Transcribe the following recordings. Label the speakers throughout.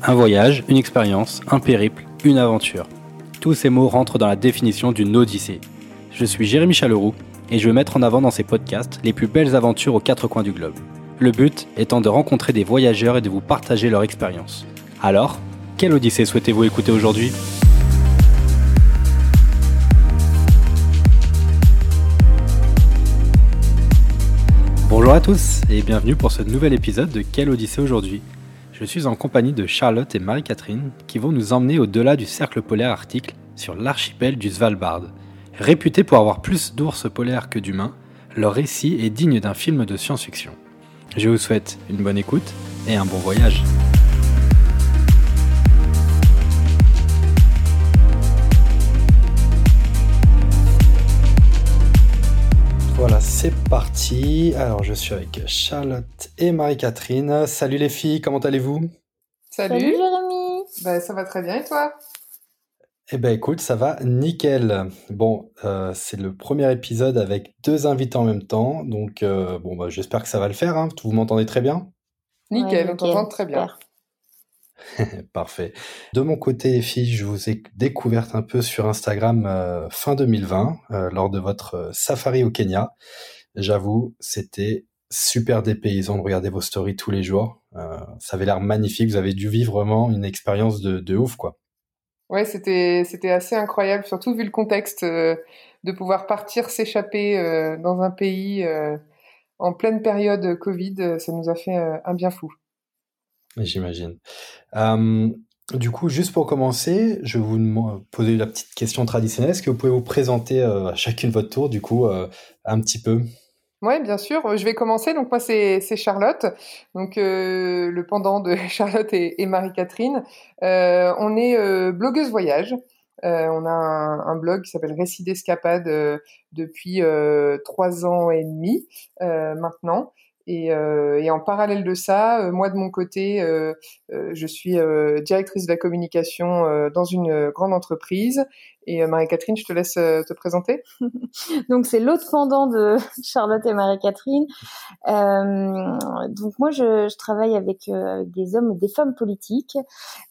Speaker 1: Un voyage, une expérience, un périple, une aventure. Tous ces mots rentrent dans la définition d'une odyssée. Je suis Jérémy Chaleroux et je vais mettre en avant dans ces podcasts les plus belles aventures aux quatre coins du globe. Le but étant de rencontrer des voyageurs et de vous partager leur expérience. Alors, quelle odyssée souhaitez-vous écouter aujourd'hui? Bonjour à tous et bienvenue pour ce nouvel épisode de Quelle Odyssée aujourd'hui? Je suis en compagnie de Charlotte et Marie-Catherine qui vont nous emmener au-delà du cercle polaire arctique sur l'archipel du Svalbard. Réputé pour avoir plus d'ours polaires que d'humains, leur récit est digne d'un film de science-fiction. Je vous souhaite une bonne écoute et un bon voyage. Voilà, c'est parti. Alors, je suis avec Charlotte et Marie-Catherine. Salut les filles, comment allez-vous?
Speaker 2: Salut.
Speaker 3: Salut Jérémy
Speaker 2: Bah, ça va très bien et toi?
Speaker 1: Eh ben écoute, ça va nickel. Bon, euh, c'est le premier épisode avec deux invités en même temps, donc euh, bon, bah, j'espère que ça va le faire. Hein. Vous m'entendez très bien?
Speaker 2: Nickel,
Speaker 3: Ouais,
Speaker 2: on t'entend très bien.
Speaker 3: super.
Speaker 1: Parfait. De mon côté, les je vous ai découverte un peu sur Instagram euh, fin 2020, euh, lors de votre euh, safari au Kenya. J'avoue, c'était super dépaysant de regarder vos stories tous les jours. Ça avait l'air magnifique. Vous avez dû vivre vraiment une expérience de, de ouf, quoi.
Speaker 2: Ouais, c'était c'était assez incroyable, surtout vu le contexte de pouvoir partir s'échapper dans un pays en pleine période Covid, ça nous a fait un bien fou.
Speaker 1: J'imagine. Du coup, juste pour commencer, je vais vous poser la petite question traditionnelle. Est-ce que vous pouvez vous présenter euh, à chacune votre tour, du coup, euh, un petit peu?
Speaker 2: Ouais, bien sûr. Je vais commencer. Donc moi, c'est Charlotte, donc euh, le pendant de Charlotte et, Marie-Catherine. On est blogueuse voyage. On a un, blog qui s'appelle Récits d'escapade depuis trois ans et demi maintenant. Et, euh, et en parallèle de ça, euh, moi de mon côté, euh, euh, je suis euh, directrice de la communication euh, dans une grande entreprise. Et Marie-Catherine, je te laisse te présenter.
Speaker 3: Donc c'est l'autre pendant de Charlotte et Marie-Catherine. Donc moi je, je travaille avec, avec des hommes et des femmes politiques,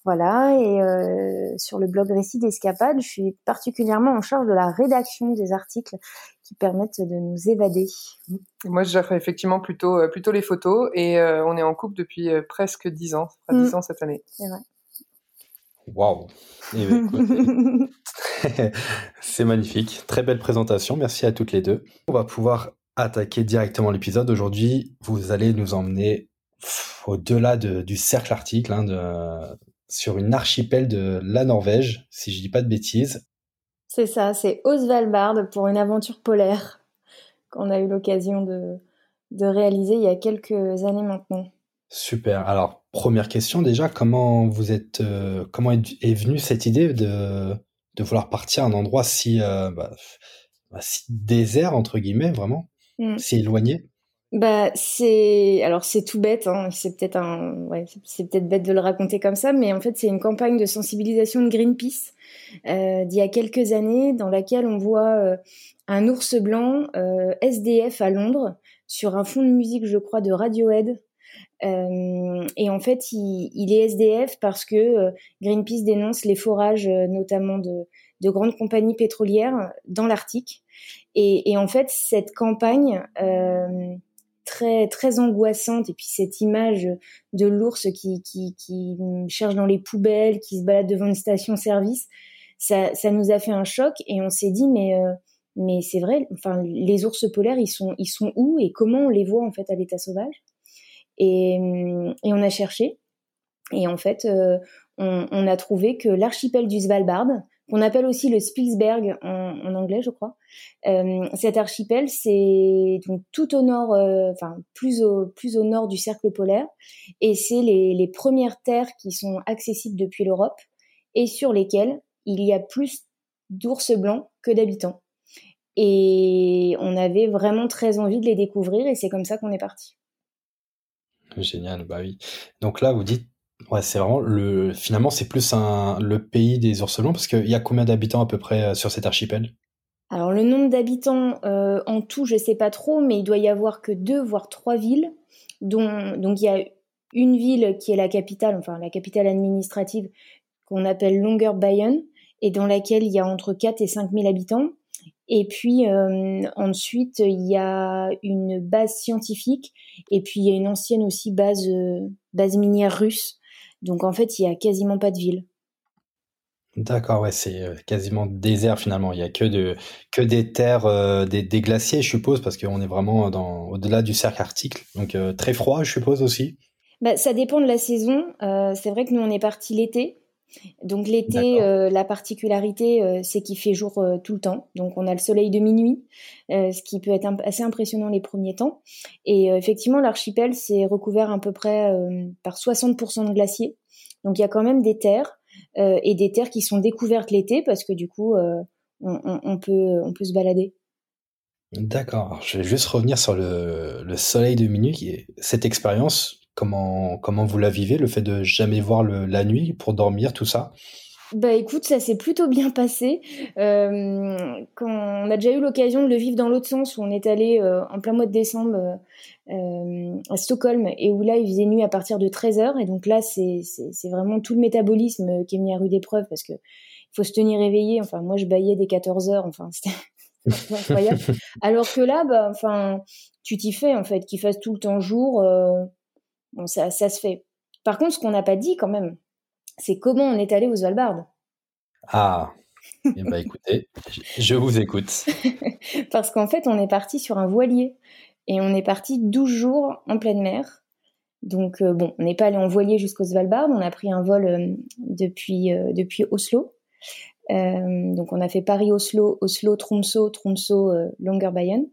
Speaker 3: voilà. Et sur le blog Récits d'escapade, je suis particulièrement en charge de la rédaction des articles qui permettent de nous évader.
Speaker 2: Moi, je gère effectivement plutôt, euh, plutôt les photos et euh, on est en couple depuis euh, presque dix ans. Ça fera
Speaker 3: Mm.
Speaker 2: dix ans cette année.
Speaker 3: C'est vrai.
Speaker 1: Waouh! Eh ben, C'est magnifique, très belle présentation, merci à toutes les deux. On va pouvoir attaquer directement l'épisode. Aujourd'hui, vous allez nous emmener au-delà de- du cercle arctique, hein, de- sur une archipel de la Norvège, si je dis pas de bêtises.
Speaker 3: C'est ça, c'est au Svalbard pour une aventure polaire qu'on a eu l'occasion de, de réaliser il y a quelques années maintenant.
Speaker 1: Super. Alors, première question déjà, comment vous êtes, euh, comment est, est venue cette idée de, de vouloir partir à un endroit si, euh, bah, bah, si désert, entre guillemets, vraiment,
Speaker 3: Mm.
Speaker 1: si éloigné?
Speaker 3: Bah, c'est alors c'est tout bête, hein. C'est peut-être un, ouais, c'est- c'est peut-être bête de le raconter comme ça, mais en fait c'est une campagne de sensibilisation de Greenpeace euh, d'il y a quelques années, dans laquelle on voit euh, un ours blanc euh, SDF à Londres sur un fond de musique, je crois, de Radiohead. Et en fait, il, est SDF parce que Greenpeace dénonce les forages, notamment de, de grandes compagnies pétrolières dans l'Arctique. Et, en fait, cette campagne très très angoissante. Et puis cette image de l'ours qui, qui, cherche dans les poubelles, qui se balade devant une station-service, ça, ça nous a fait un choc. Et on s'est dit mais euh, mais c'est vrai, enfin les ours polaires ils sont ils sont où et comment on les voit en fait à l'état sauvage? Et, et on a cherché. Et en fait euh, on, on a trouvé que l'archipel du Svalbard qu'on appelle aussi le Spilsberg en, en anglais je crois euh, cet archipel, c'est donc tout au nord, euh, enfin plus au plus au nord du cercle polaire, et c'est les, les premières terres qui sont accessibles depuis l'Europe et sur lesquelles il y a plus d'ours blancs que d'habitants. Et on avait vraiment très envie de les découvrir, et c'est comme ça qu'on est parti.
Speaker 1: Génial, bah oui. Donc là, vous dites, ouais, c'est vraiment le, finalement, c'est plus le pays des ours blancs parce qu'il y a combien d'habitants à peu près euh, sur cet archipel?
Speaker 3: Alors le nombre d'habitants euh, en tout, je sais pas trop, mais il doit y avoir que deux voire trois villes, dont donc il y a une ville qui est la capitale, enfin la capitale administrative qu'on appelle Longer Bayern et dans laquelle il y a entre 4 et 5 000 habitants. Et puis euh, ensuite, il y a une base scientifique et puis il y a une ancienne aussi base, base minière russe. Donc en fait, il y a quasiment pas de ville.
Speaker 1: D'accord, ouais, c'est euh, quasiment désert finalement. Il y a que de que des terres, des, des, glaciers, je suppose, parce qu'on est vraiment dans au-delà du cercle arctique. Donc très froid, je suppose aussi.
Speaker 3: Bah, ça dépend de la saison. c'est vrai que nous on est parti l'été. Donc l'été, euh, la particularité, euh, c'est qu'il fait jour euh, tout le temps. Donc on a le soleil de minuit, ce qui peut être assez impressionnant les premiers temps. Et effectivement, l'archipel, c'est recouvert à peu près par 60% de glaciers. Donc il y a quand même des terres et des terres qui sont découvertes l'été parce que du coup, on, peut, on peut se balader.
Speaker 1: D'accord. Je vais juste revenir sur le, le soleil de minuit. Cette expérience, Comment, comment vous la vivez, le fait de jamais voir la nuit pour dormir, tout ça?
Speaker 3: Bah écoute, ça s'est plutôt bien passé. Euh, quand on a déjà eu l'occasion de le vivre dans l'autre sens, où on est allé euh, en plein mois de décembre euh, à Stockholm et où là il faisait nuit à partir de 13h. Et donc là, c'est vraiment tout le métabolisme qui est mis à rude épreuve parce que il faut se tenir éveillé. Enfin, moi je baillais dès 14h. Enfin, c'était incroyable. Alors que là, bah, enfin, tu t'y fais en fait, qu'il fasse tout le temps jour. Bon, ça, ça se fait. Par contre, ce qu'on n'a pas dit quand même, c'est comment on est allé aux Svalbard.
Speaker 1: Ah, eh ben, écoutez, je vous écoute.
Speaker 3: Parce qu'en fait, on est parti sur un voilier et on est parti 12 jours en pleine mer. Donc, euh, bon, on n'est pas allé en voilier jusqu'au Svalbard, on a pris un vol euh, depuis, euh, depuis Oslo. donc, on a fait Paris-Oslo, Oslo-Tromsø, Tromsø-Longyearbyen.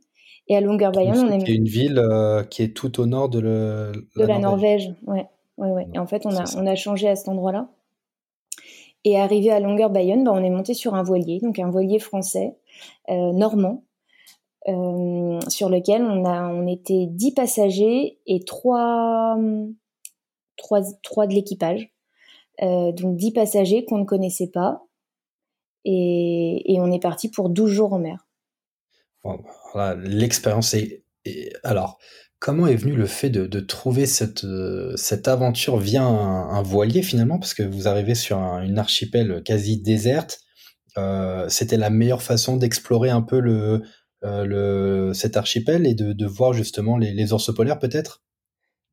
Speaker 3: Et à Longyearbyen, on
Speaker 1: est. une ville euh, qui est tout au nord de, le,
Speaker 3: de la, Norvège. Ouais, ouais, ouais. Et en fait, on a, on a changé à cet endroit-là. Et arrivé à Longyearbyen, bah, on est monté sur un voilier, donc un voilier français, euh, normand, euh, sur lequel on, a, on était 10 passagers et 3, 3, 3 de l'équipage. donc 10 passagers qu'on ne connaissait pas. Et, et on est parti pour 12 jours en mer
Speaker 1: l'expérience est, Alors, comment est venu le fait de, trouver cette, euh, cette aventure via un, voilier finalement? Parce que vous arrivez sur une archipel quasi déserte. Euh, c'était la meilleure façon d'explorer un peu le, euh, le, cet archipel et de, voir justement les, les ours polaires peut-être?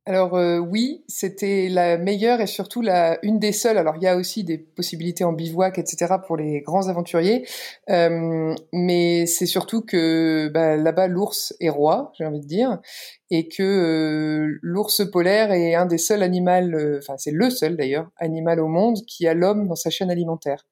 Speaker 2: Alors euh, oui, c'était la meilleure et surtout la une des seules. Alors il y a aussi des possibilités en bivouac, etc. pour les grands aventuriers, euh, mais c'est surtout que bah, là-bas l'ours est roi, j'ai envie de dire, et que euh, l'ours polaire est un des seuls animaux, enfin c'est le seul d'ailleurs animal au monde qui a l'homme dans sa chaîne alimentaire.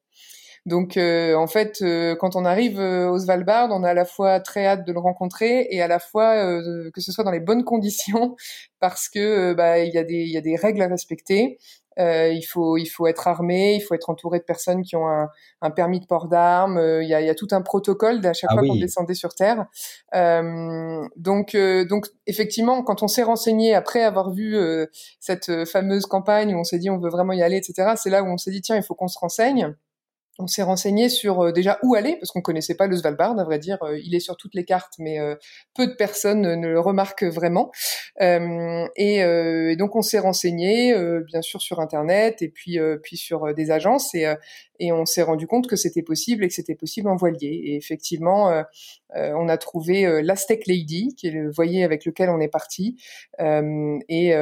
Speaker 2: Donc euh, en fait, euh, quand on arrive euh, au Svalbard, on a à la fois très hâte de le rencontrer et à la fois que ce soit dans les bonnes conditions parce que bah il y a des il y a des règles à respecter. il faut il faut être armé, il faut être entouré de personnes qui ont un, un permis de port d'armes. Il y, a, y, a, tout un protocole à chaque ah fois qu'on descendait sur terre. donc donc effectivement, quand on s'est renseigné après avoir vu cette fameuse campagne où on s'est dit on veut vraiment y aller, etc. C'est là où on s'est dit tiens il faut qu'on se renseigne on s'est renseigné sur euh, déjà où aller parce qu'on connaissait pas le Svalbard, à vrai dire, euh, il est sur toutes les cartes, mais euh, peu de personnes ne le remarquent vraiment. Et, donc on s'est renseigné, bien sûr sur internet et puis puis sur des agences et et on s'est rendu compte que c'était possible et que c'était possible en voilier. Et effectivement, on a trouvé l'Aztec Lady, qui est le voilier avec lequel on est parti, et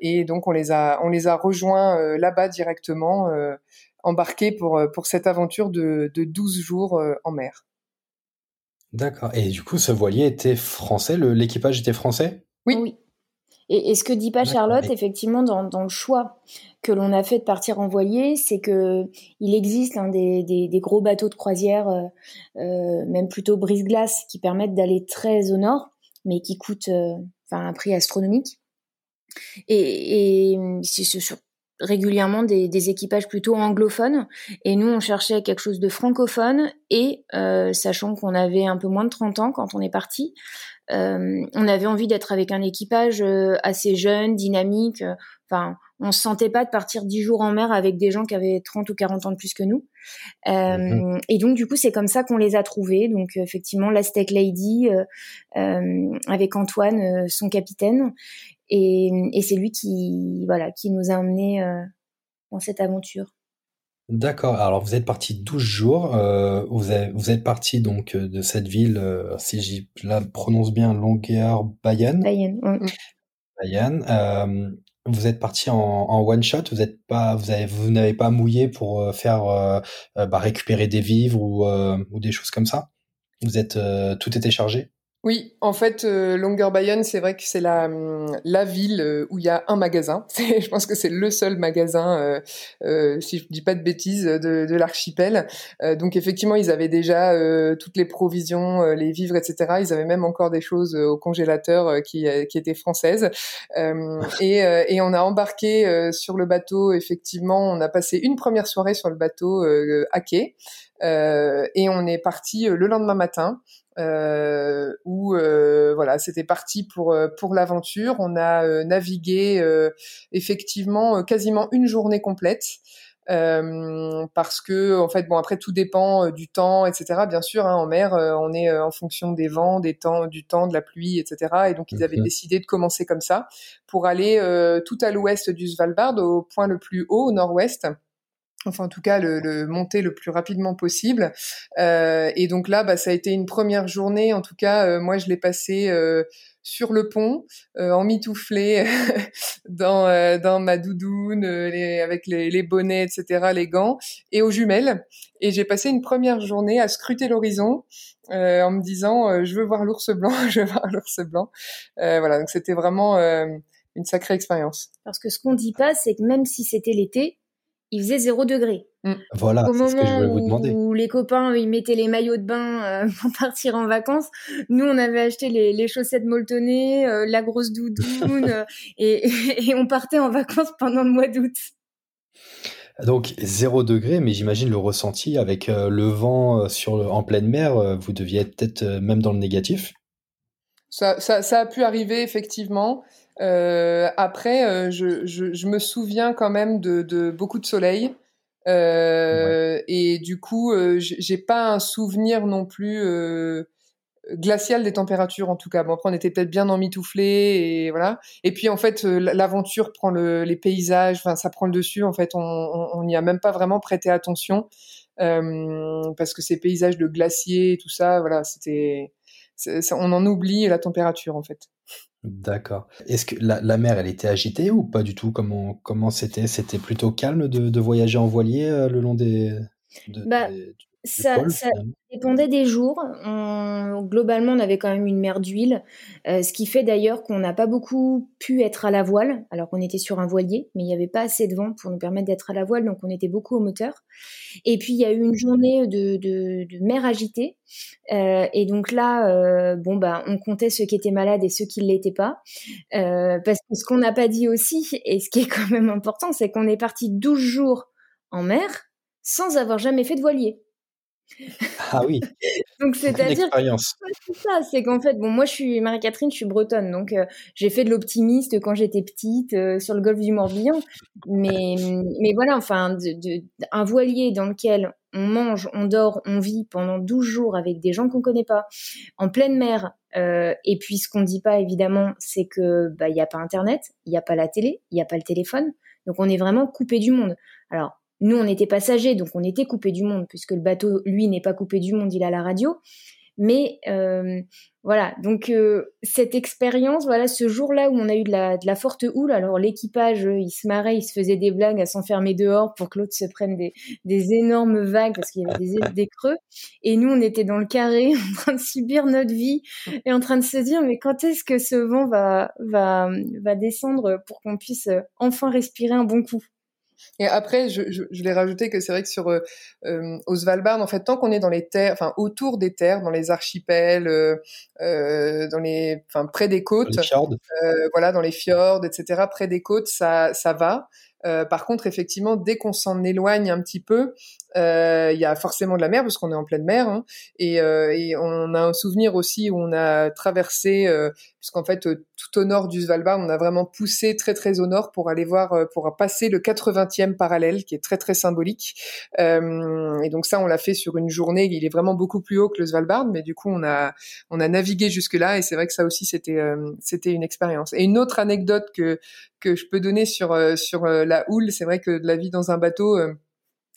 Speaker 2: et donc on les a on les a rejoints là-bas directement embarqué pour, euh, pour cette aventure de, de 12 jours euh, en mer.
Speaker 1: D'accord. Et du coup, ce voilier était français L'équipage était français?
Speaker 3: Oui. oui. Et, ce que dit pas Charlotte, effectivement, dans, dans, le choix que l'on a fait de partir en voilier, c'est que il existe hein, des, des, des, gros bateaux de croisière, euh, même plutôt brise-glace, qui permettent d'aller très au nord, mais qui coûtent enfin un prix astronomique. Et, et c'est sur régulièrement des, des, équipages plutôt anglophones. Et nous on cherchait quelque chose de francophone. Et euh, sachant qu'on avait un peu moins de 30 ans quand on est parti euh, on avait envie d'être avec un équipage euh, assez jeune dynamique. Enfin on se sentait pas de partir 10 jours en mer avec des gens qui avaient 30 ou 40 ans de plus que nous. Mm-hmm. et donc du coup c'est comme ça qu'on les a trouvés. Donc effectivement l'Aztec Lady avec Antoine son capitaine Et, et c'est lui qui, voilà, qui nous a emmenés dans cette aventure.
Speaker 1: D'accord. Alors vous êtes parti 12 jours. Euh, vous, avez, vous êtes parti donc euh, de cette ville, euh, si je la prononce bien, Longueur Bayonne.
Speaker 3: Bayonne. Mm.
Speaker 1: Bayonne. Euh, vous êtes parti en, en, one shot. Vous êtes pas, vous avez, vous n'avez pas mouillé pour euh, faire euh, bah, récupérer des vivres ou, ou des choses comme ça? Vous êtes, tout était chargé?
Speaker 2: Oui, en fait, euh, Longueur Bayonne, c'est vrai que c'est la, hum, la ville euh, où il y a un magasin. Je pense que c'est le seul magasin, euh, euh, si je dis pas de bêtises, de, de l'archipel. Donc effectivement, ils avaient déjà toutes les provisions, les vivres, etc. Ils avaient même encore des choses au congélateur qui, qui étaient françaises. et, et on a embarqué sur le bateau. Effectivement, on a passé une première soirée sur le bateau à quai. et on est parti le lendemain matin euh, où euh, voilà, c'était parti pour euh, pour l'aventure. On a euh, navigué effectivement quasiment une journée complète. parce que en fait bon après tout dépend du temps etc bien sûr hein, en mer on est en fonction des vents des temps du temps de la pluie etc et donc ils avaient décidé de commencer comme ça pour aller tout à l'ouest du Svalbard au point le plus haut au nord-ouest enfin en tout cas le, monter le plus rapidement possible. Euh, et donc là, bah, ça a été une première journée. En tout cas, euh, moi, je l'ai passé euh, sur le pont, en mitouflé, dans, ma doudoune, avec les, les, bonnets, etc., les gants, et aux jumelles. Et j'ai passé une première journée à scruter l'horizon. en me disant je veux voir l'ours blanc, je veux voir l'ours blanc. voilà, donc c'était vraiment une sacrée expérience.
Speaker 3: Parce que ce qu'on dit pas, c'est que même si c'était l'été, il faisait 0 degré.
Speaker 1: Mm. Voilà, c'est ce que je voulais vous demander.
Speaker 3: Où les copains, ils mettaient les maillots de bain euh, pour partir en vacances. Nous, on avait acheté les, les chaussettes molletonnées, euh, la grosse doudoune, euh, et, et, on partait en vacances pendant le mois d'août.
Speaker 1: Donc 0 degré, mais j'imagine le ressenti avec le vent sur en pleine mer, vous deviez être peut-être même dans le négatif.
Speaker 2: Ça, ça, ça, a pu arriver effectivement. Euh, après, euh, je, je, je, me souviens quand même de, de beaucoup de soleil. Euh, ouais. Et du coup, euh, j'ai pas un souvenir non plus euh, glacial des températures en tout cas. Bon après, on était peut-être bien emmitouflé et voilà. Et puis en fait, l'aventure prend le, les paysages, enfin ça prend le dessus. En fait, on n'y a même pas vraiment prêté attention parce que ces paysages de glaciers et tout ça, voilà, c'était, on en oublie la température en fait.
Speaker 1: D'accord. Est-ce que la, la, mer, elle était agitée ou pas du tout? Comment comment c'était? C'était plutôt calme de, de, voyager en voilier euh, le long des, de,
Speaker 3: bah, des, ça, dépendait des jours. On, globalement, on avait quand même une mer d'huile, euh, ce qui fait d'ailleurs qu'on n'a pas beaucoup pu être à la voile, alors qu'on était sur un voilier, mais il n'y avait pas assez de vent pour nous permettre d'être à la voile, donc on était beaucoup au moteur. Et puis il y a eu une journée de, de, de mer agitée, euh, et donc là, euh, bon bah, on comptait ceux qui étaient malades et ceux qui ne l'étaient pas, parce que ce qu'on n'a pas dit aussi, et ce qui est quand même important, c'est qu'on est parti 12 jours en mer sans avoir jamais fait de voilier.
Speaker 1: Ah oui.
Speaker 3: donc c'est-à-dire c'est ça, c'est qu'en fait bon moi je suis Marie-Catherine, je suis bretonne donc euh, j'ai fait de l'optimiste quand j'étais petite euh, sur le golfe du Morbihan mais mais voilà enfin de, de, un voilier dans lequel on mange, on dort, on vit pendant 12 jours avec des gens qu'on connaît pas en pleine mer euh, et puis ce qu'on dit pas évidemment c'est que bah il y a pas internet, il y a pas la télé, il y a pas le téléphone donc on est vraiment coupé du monde. Alors nous, on était passagers, donc on était coupé du monde, puisque le bateau, lui, n'est pas coupé du monde, il a la radio. Mais euh, voilà, donc euh, cette expérience, voilà, ce jour-là où on a eu de la, forte houle, alors l'équipage, il se marrait, il se faisait des blagues à s'enfermer dehors pour que l'autre se prenne des, énormes vagues parce qu'il y avait des, des creux. Et nous, on était dans le carré, en train de subir notre vie et en train de se dire, mais quand est-ce que ce vent va, va, va descendre pour qu'on puisse enfin respirer un bon coup?
Speaker 2: Et après, je, je, je l'ai rajouté que c'est vrai que sur euh, euh, au Svalbard, en fait, tant qu'on est dans les terres, enfin autour des terres, dans les archipels, euh, euh dans les, enfin près des côtes,
Speaker 1: les
Speaker 2: euh, voilà, dans les fjords, etc., près des côtes, ça, ça va. Par contre, effectivement, dès qu'on s'en éloigne un petit peu, il y a forcément de la mer parce qu'on est en pleine mer, hein, et, et, on a un souvenir aussi où on a traversé, puisqu'en fait, tout au nord du Svalbard, on a vraiment poussé très très au nord pour aller voir, pour passer le 80e parallèle, qui est très très symbolique. et donc ça, on l'a fait sur une journée. Il est vraiment beaucoup plus haut que le Svalbard, mais du coup, on a on a navigué jusque là, et c'est vrai que ça aussi, c'était c'était une expérience. Et une autre anecdote que que je peux donner sur euh, sur euh, la houle, c'est vrai que de la vie dans un bateau euh,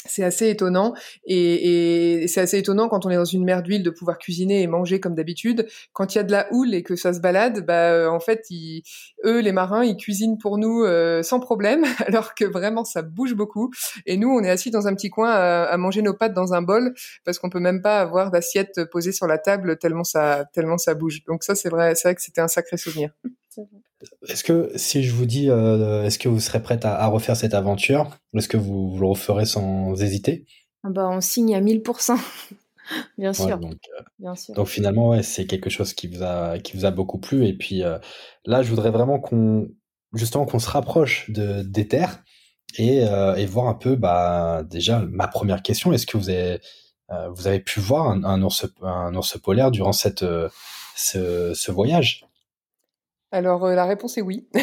Speaker 2: c'est assez étonnant et, c'est assez étonnant quand on est dans une mer d'huile de pouvoir cuisiner et manger comme d'habitude. Quand il y a de la houle et que ça se balade, bah en fait, ils, eux les marins, ils cuisinent pour nous sans problème, alors que vraiment ça bouge beaucoup. Et nous, on est assis dans un petit coin à, à manger nos pâtes dans un bol parce qu'on peut même pas avoir d'assiette posée sur la table tellement ça tellement ça bouge. Donc ça, c'est vrai, c'est vrai que c'était un sacré souvenir.
Speaker 1: Est-ce que si je vous dis, euh, est-ce que vous serez prête à, refaire cette aventure? Est-ce que vous, le referez sans hésiter?
Speaker 3: Ah bah, On signe à 1000%. Bien sûr.
Speaker 1: donc, euh, Bien sûr. donc finalement, ouais, c'est quelque chose qui vous a qui vous a beaucoup plu. Et puis euh, là, je voudrais vraiment qu'on justement qu'on se rapproche de des terres et, et voir un peu. Bah déjà, ma première question est-ce que vous avez vous avez pu voir un, ours un ours polaire durant cette ce, ce voyage?
Speaker 2: Alors euh, la réponse est oui.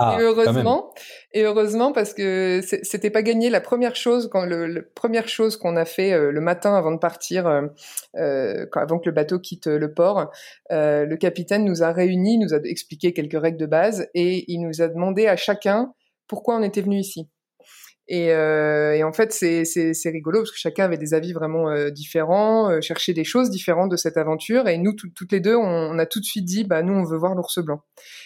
Speaker 2: Ah, et heureusement, et heureusement parce que c'était pas gagné. La première chose quand le, première chose qu'on a fait euh, le matin avant de partir, euh, quand, avant que le bateau quitte le port, le capitaine nous a réunis, nous a expliqué quelques règles de base et il nous a demandé à chacun pourquoi on était venu ici. Et, euh, et, en fait, c'est, rigolo parce que chacun avait des avis vraiment euh, différents, euh, cherchait des choses différentes de cette aventure. Et nous, toutes les deux, on, a tout de suite dit, bah nous, on veut voir l'ours blanc.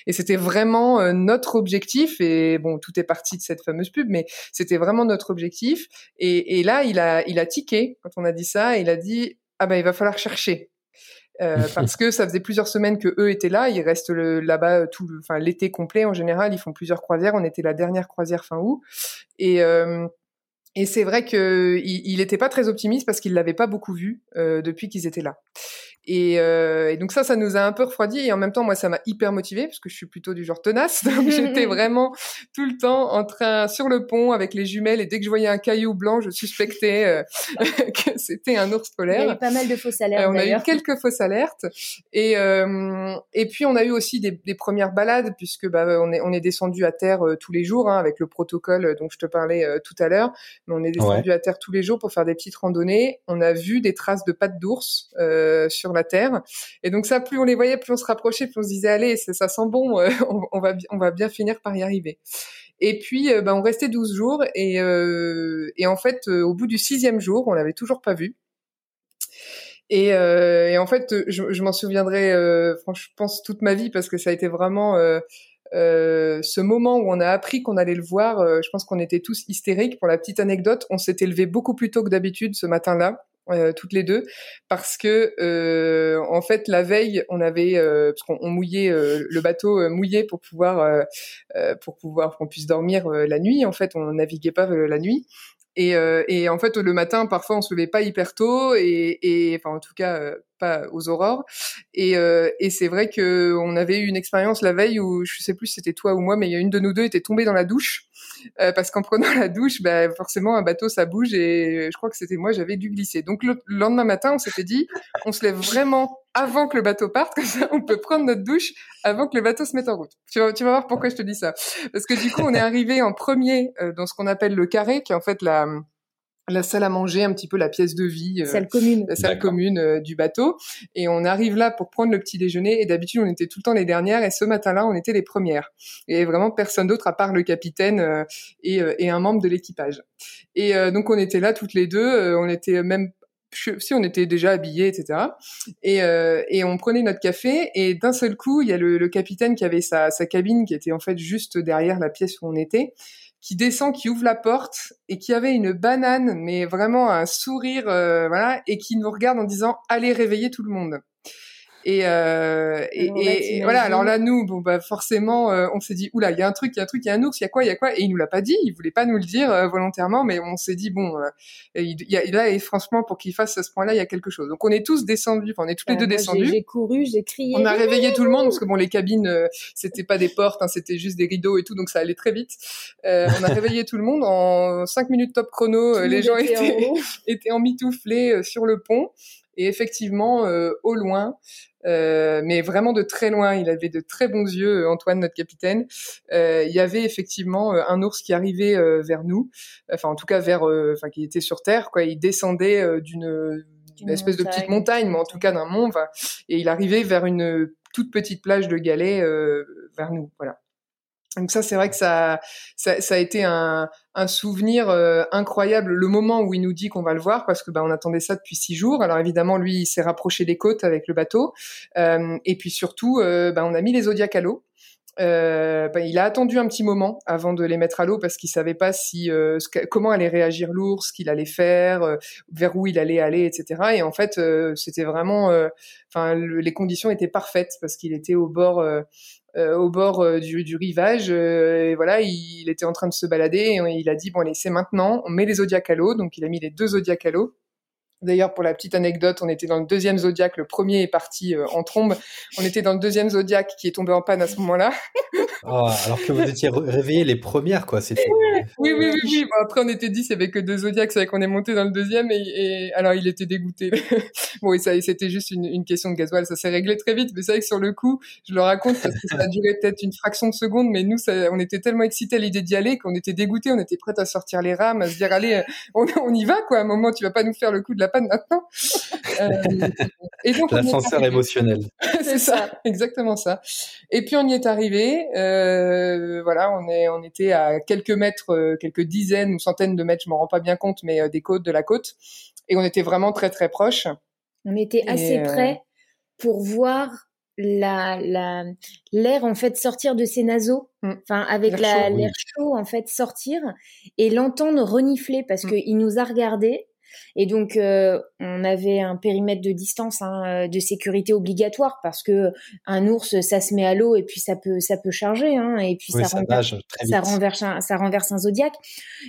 Speaker 2: Et c'était vraiment euh, notre objectif. Et bon, tout est parti de cette fameuse pub, mais c'était vraiment notre objectif. Et, et là, il a, il a tiqué quand on a dit ça. Il a dit, ah bah il va falloir chercher. Euh, parce que ça faisait plusieurs semaines que eux étaient là. Ils restent là-bas tout, enfin l'été complet en général. Ils font plusieurs croisières. On était la dernière croisière fin août, et euh, et c'est vrai que il n'était pas très optimiste parce qu'il l'avait pas beaucoup vu euh, depuis qu'ils étaient là. Et, euh, et, donc ça, ça nous a un peu refroidi et en même temps, moi, ça m'a hyper motivé parce que je suis plutôt du genre tenace. Donc j'étais vraiment tout le temps en train sur le pont avec les jumelles et dès que je voyais un caillou blanc, je suspectais euh, que c'était un ours polaire. Il
Speaker 3: y a eu pas mal de fausses alertes.
Speaker 2: on a eu quelques fausses alertes et euh, et puis on a eu aussi des, des premières balades puisque bah on est on est descendu à terre euh, tous les jours hein, avec le protocole dont je te parlais tout à l'heure. Mais on est descendu à terre tous les jours pour faire des petites randonnées. On a vu des traces de pattes d'ours sur la terre. Et donc ça, plus on les voyait, plus on se rapprochait, plus on se disait allez, ça, ça sent bon, euh, on, va on va bien finir par y arriver. Et puis euh, bah, on restait 12 jours et, euh, et en fait au bout du sixième jour, on l'avait toujours pas vu. Et, en fait, je, m'en souviendrai, franchement, je pense toute ma vie parce que ça a été vraiment ce moment où on a appris qu'on allait le voir. je pense qu'on était tous hystériques. Pour la petite anecdote, on s'était levé beaucoup plus tôt que d'habitude ce matin-là. Euh, toutes les deux parce que euh, en fait la veille on avait euh, parce qu'on mouillait le bateau mouillé pour pouvoir pour pouvoir qu'on puisse dormir la nuit. En fait on naviguait pas la nuit. Et, et en fait le matin parfois on se levait pas hyper tôt. Et, et enfin en tout cas pas aux aurores et, et c'est vrai que on avait eu une expérience la veille où je sais plus si c'était toi ou moi mais il y a une de nous deux était tombée dans la douche euh, parce qu'en prenant la douche, bah, forcément un bateau ça bouge et je crois que c'était moi, j'avais dû glisser. Donc le lendemain matin, on s'était dit, on se lève vraiment avant que le bateau parte, comme ça on peut prendre notre douche avant que le bateau se mette en route. Tu vas, tu vas voir pourquoi je te dis ça. Parce que du coup, on est arrivé en premier euh, dans ce qu'on appelle le carré, qui est en fait la la salle à manger, un petit peu la pièce de vie,
Speaker 3: euh, commune,
Speaker 2: la salle commune euh, du bateau. Et on arrive là pour prendre le petit déjeuner. Et d'habitude, on était tout le temps les dernières. Et ce matin-là, on était les premières. Et vraiment personne d'autre à part le capitaine euh, et, et, un membre de l'équipage. Et donc on était là toutes les deux. on était même si on était déjà habillés, etc. Et, et on prenait notre café et d'un seul coup, il y a le, le capitaine qui avait sa, sa, cabine qui était en fait juste derrière la pièce où on était qui descend, qui ouvre la porte et qui avait une banane, mais vraiment un sourire, euh, voilà, et qui nous regarde en disant allez réveiller tout le monde. Et, euh, et, voilà. Alors là, nous, bon bah forcément, euh, on s'est dit oula, il y a un truc, il y a un truc, il y a un ours, il y a quoi, il y a quoi? Et il nous l'a pas dit. Il voulait pas nous le dire euh, volontairement, mais on s'est dit bon, euh, il, y a, là et franchement, pour qu'il fasse à ce point-là, il y a quelque chose. Donc on est tous descendus. Enfin, on est tous les deux descendus.
Speaker 3: J'ai couru, j'ai crié.
Speaker 2: On a réveillé tout le monde parce que bon, les cabines, c'était pas des portes, hein, c'était juste des rideaux et tout, donc ça allait très vite. on a réveillé tout le monde en 5 minutes top chrono. les gens étaient, étaient emmitouflés sur le pont. Et effectivement, euh, au loin, euh, mais vraiment de très loin, il avait de très bons yeux, euh, Antoine, notre capitaine. il y avait effectivement un ours qui arrivait vers nous, enfin en tout cas vers, enfin qui était sur terre, quoi. Il descendait d'une espèce de petite montagne, mais en tout cas d'un mont, et il arrivait vers une toute petite plage de galets vers nous, voilà. Donc ça, c'est vrai que ça, ça, ça, a été un, un souvenir euh, incroyable. Le moment où il nous dit qu'on va le voir, parce que bah, on attendait ça depuis six jours. Alors évidemment, lui, il s'est rapproché des côtes avec le bateau, euh, et puis surtout, euh, bah, on a mis les zodiacs à l'eau. Euh, bah, il a attendu un petit moment avant de les mettre à l'eau parce qu'il savait pas si comment allait réagir l'ours, ce qu'il allait faire, vers où il allait aller, etc. Et en fait, c'était vraiment, enfin, les conditions étaient parfaites parce qu'il était au bord euh, au bord euh, du, du, rivage. Euh, et voilà, il, était en train de se balader et il a dit bon allez c'est maintenant, on met les zodiacs à l'eau. Donc il a mis les deux zodiacs à l'eau. D'ailleurs, pour la petite anecdote, on était dans le deuxième zodiaque. Le premier est parti en trombe. On était dans le deuxième zodiaque qui est tombé en panne à ce moment-là.
Speaker 1: Oh, alors que vous étiez réveillé les premières, quoi. C'était.
Speaker 2: Oui, oui, oui, oui. Bon, après, on était dix, il n'y avait que deux zodiacs, c'est vrai qu'on est monté dans le deuxième et, et, alors il était dégoûté. bon, et ça, c'était juste une, une, question de gasoil, ça s'est réglé très vite. Mais c'est vrai que sur le coup, je le raconte parce que ça a duré peut-être une fraction de seconde, mais nous, ça, on était tellement excités à l'idée d'y aller qu'on était dégoûtés, on était prêts à sortir les rames, à se dire allez, on, on, y va, quoi. À un moment, tu vas pas nous faire le coup de la panne maintenant.
Speaker 1: Euh, et donc, l'ascenseur émotionnel.
Speaker 2: c'est ça, exactement ça. Et puis on y est arrivé. Euh, voilà, on est, on était à quelques mètres, euh, quelques dizaines ou centaines de mètres, je m'en rends pas bien compte, mais des côtes, de la côte, et on était vraiment très très proches.
Speaker 3: On était assez près pour voir la l'air en fait sortir de ses naseaux mm. enfin avec l'air chaud, en fait sortir et l'entendre renifler parce mm. qu'il nous a regardé et donc, euh, on avait un périmètre de distance hein, euh, de sécurité obligatoire parce que un ours, ça se met à l'eau et puis ça peut, ça peut charger. Hein, et puis ça, renverse, ça, renverse un, ça renverse un zodiaque.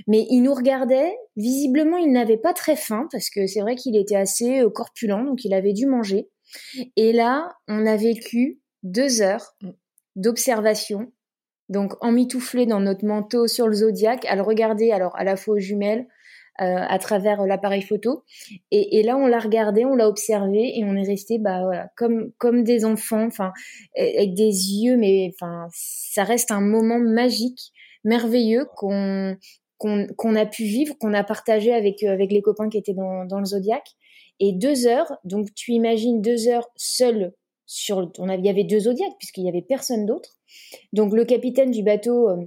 Speaker 3: Mais il nous regardait. Visiblement, il n'avait pas très faim parce que c'est vrai qu'il était assez euh, corpulent, donc il avait dû manger. Et là, on a vécu deux heures d'observation donc emmitouflé dans notre manteau sur le zodiaque, à le regarder alors à la fois aux jumelles, à travers l'appareil photo. Et, et, là, on l'a regardé, on l'a observé et on est resté, bah voilà, comme comme des enfants, enfin avec des yeux, mais enfin ça reste un moment magique, merveilleux qu'on qu'on a pu vivre, qu'on a partagé avec avec les copains qui étaient dans, dans le Zodiac. Et deux heures, donc tu imagines deux heures seul sur, on avait, il y avait deux Zodiacs puisqu'il y avait personne d'autre. Donc le capitaine du bateau euh,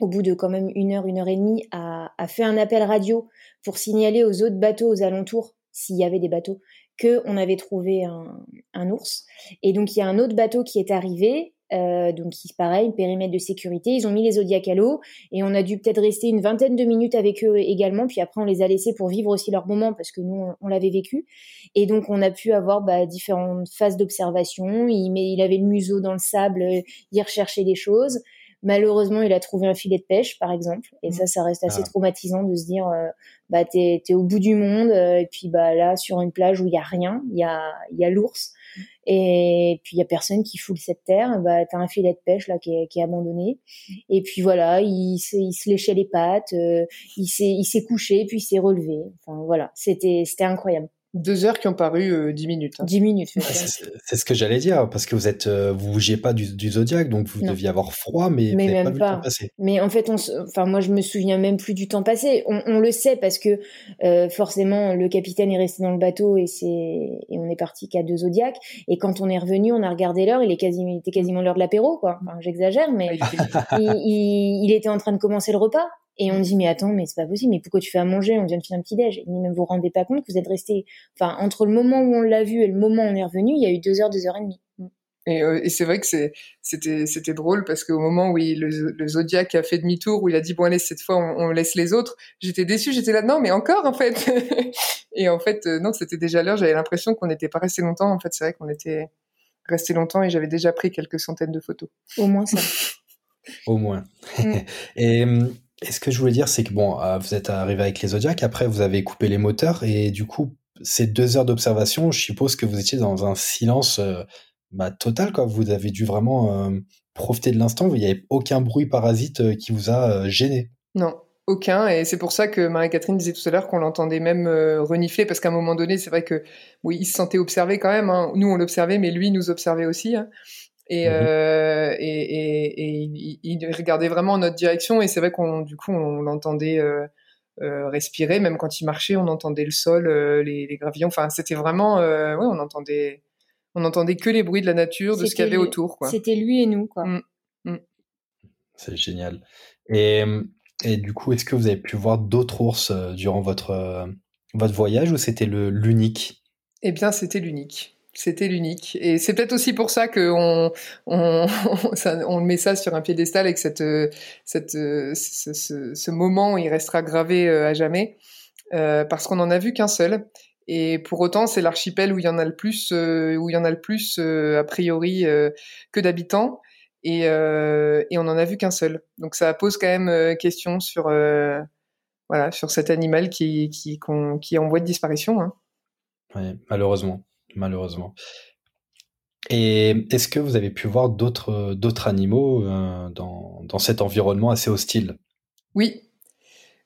Speaker 3: au bout de quand même une heure, une heure et demie, a, fait un appel radio pour signaler aux autres bateaux aux alentours, s'il y avait des bateaux, que on avait trouvé un, ours. Et donc il y a un autre bateau qui est arrivé, euh, donc pareil, périmètre de sécurité. Ils ont mis les zodiacs à l'eau et on a dû peut-être rester une vingtaine de minutes avec eux également. Puis après on les a laissés pour vivre aussi leur moment parce que nous on, l'avait vécu. Et donc on a pu avoir bah, différentes phases d'observation. Il, il avait le museau dans le sable, il recherchait des choses. Malheureusement, il a trouvé un filet de pêche, par exemple, et ça, ça reste assez ah. traumatisant de se dire, euh, bah t'es es au bout du monde, euh, et puis bah là sur une plage où il y a rien, il y a il y a l'ours, et puis il y a personne qui foule cette terre, bah t'as un filet de pêche là qui est, qui est abandonné, et puis voilà, il, il se léchait les pattes, euh, il s'est il s'est couché, puis il s'est relevé, enfin voilà, c'était c'était incroyable.
Speaker 2: Deux heures qui ont paru euh, dix minutes.
Speaker 3: Hein. Dix minutes.
Speaker 1: c'est ce que j'allais dire parce que vous êtes, euh, vous bougiez pas du, du zodiaque, donc vous deviez avoir froid, mais, mais même pas, Vu le temps passer.
Speaker 3: Mais en fait, on, enfin moi je me souviens même plus du temps passé. On, on le sait parce que euh, forcément le capitaine est resté dans le bateau et c'est et on est parti qu'à deux zodiaques. Et quand on est revenu, on a regardé l'heure, il est quasiment, il était quasiment l'heure de l'apéro quoi. Enfin, j'exagère, mais il, il, il était en train de commencer le repas. Et on dit mais attends mais c'est pas possible mais pourquoi tu fais à manger? On vient de faire un petit déj et ne vous rendez pas compte que vous êtes resté enfin entre le moment où on l'a vu et le moment où on est revenu il y a eu deux heures deux heures et demie.
Speaker 2: Et, euh, et c'est vrai que c'était c'était drôle parce qu'au moment où il, le, le Zodiac a fait demi-tour où il a dit bon allez cette fois on, on laisse les autres j'étais déçue j'étais là non mais encore en fait et en fait euh, non c'était déjà l'heure j'avais l'impression qu'on n'était pas resté longtemps en fait c'est vrai qu'on était rester longtemps et j'avais déjà pris quelques centaines de photos.
Speaker 3: Au moins ça.
Speaker 1: Au moins. Mm. et, ce que je voulais dire, c'est que bon, vous êtes arrivé avec les Zodiacs, après vous avez coupé les moteurs et du coup, ces deux heures d'observation, je suppose que vous étiez dans un silence bah, total, quoi. Vous avez dû vraiment profiter de l'instant. Il n'y avait aucun bruit parasite qui vous a gêné.
Speaker 2: Non, aucun, et c'est pour ça que Marie-Catherine disait tout à l'heure qu'on l'entendait même euh, renifler, parce qu'à un moment donné, c'est vrai que oui, il se sentait observé quand même. Hein. Nous, on l'observait, mais lui nous observait aussi. Hein. Et, mhm. euh, et, et, et, il regardait vraiment en notre direction, et c'est vrai qu'on du coup, on l'entendait euh, euh, respirer, même quand il marchait, on entendait le sol, euh, les, les, gravillons. Enfin, c'était vraiment, ouais, on entendait, on entendait que les bruits de la nature, de ce qu'il y avait autour.
Speaker 3: C'était lui et nous, quoi. Mmh. Mmh.
Speaker 1: C'est génial. Et et du coup, est-ce que vous avez pu voir d'autres ours durant votre, votre voyage ou c'était l'unique?
Speaker 2: Eh bien, c'était l'unique. C'était l'unique. Et c'est peut-être aussi pour ça qu'on on, on, met ça sur un piédestal et que cette, cette, ce, ce, ce moment, il restera gravé euh, à jamais. Euh, parce qu'on en a vu qu'un seul. Et pour autant, c'est l'archipel où il y en a le plus, où il y en a le plus a priori que d'habitants et, euh, et on n'en a vu qu'un seul. Donc ça pose quand même euh, question sur euh, voilà sur cet animal qui qui qui est en voie de disparition. Hein.
Speaker 1: Oui, malheureusement, malheureusement. Et est-ce que vous avez pu voir d'autres d'autres animaux dans dans cet environnement assez hostile?
Speaker 2: Oui,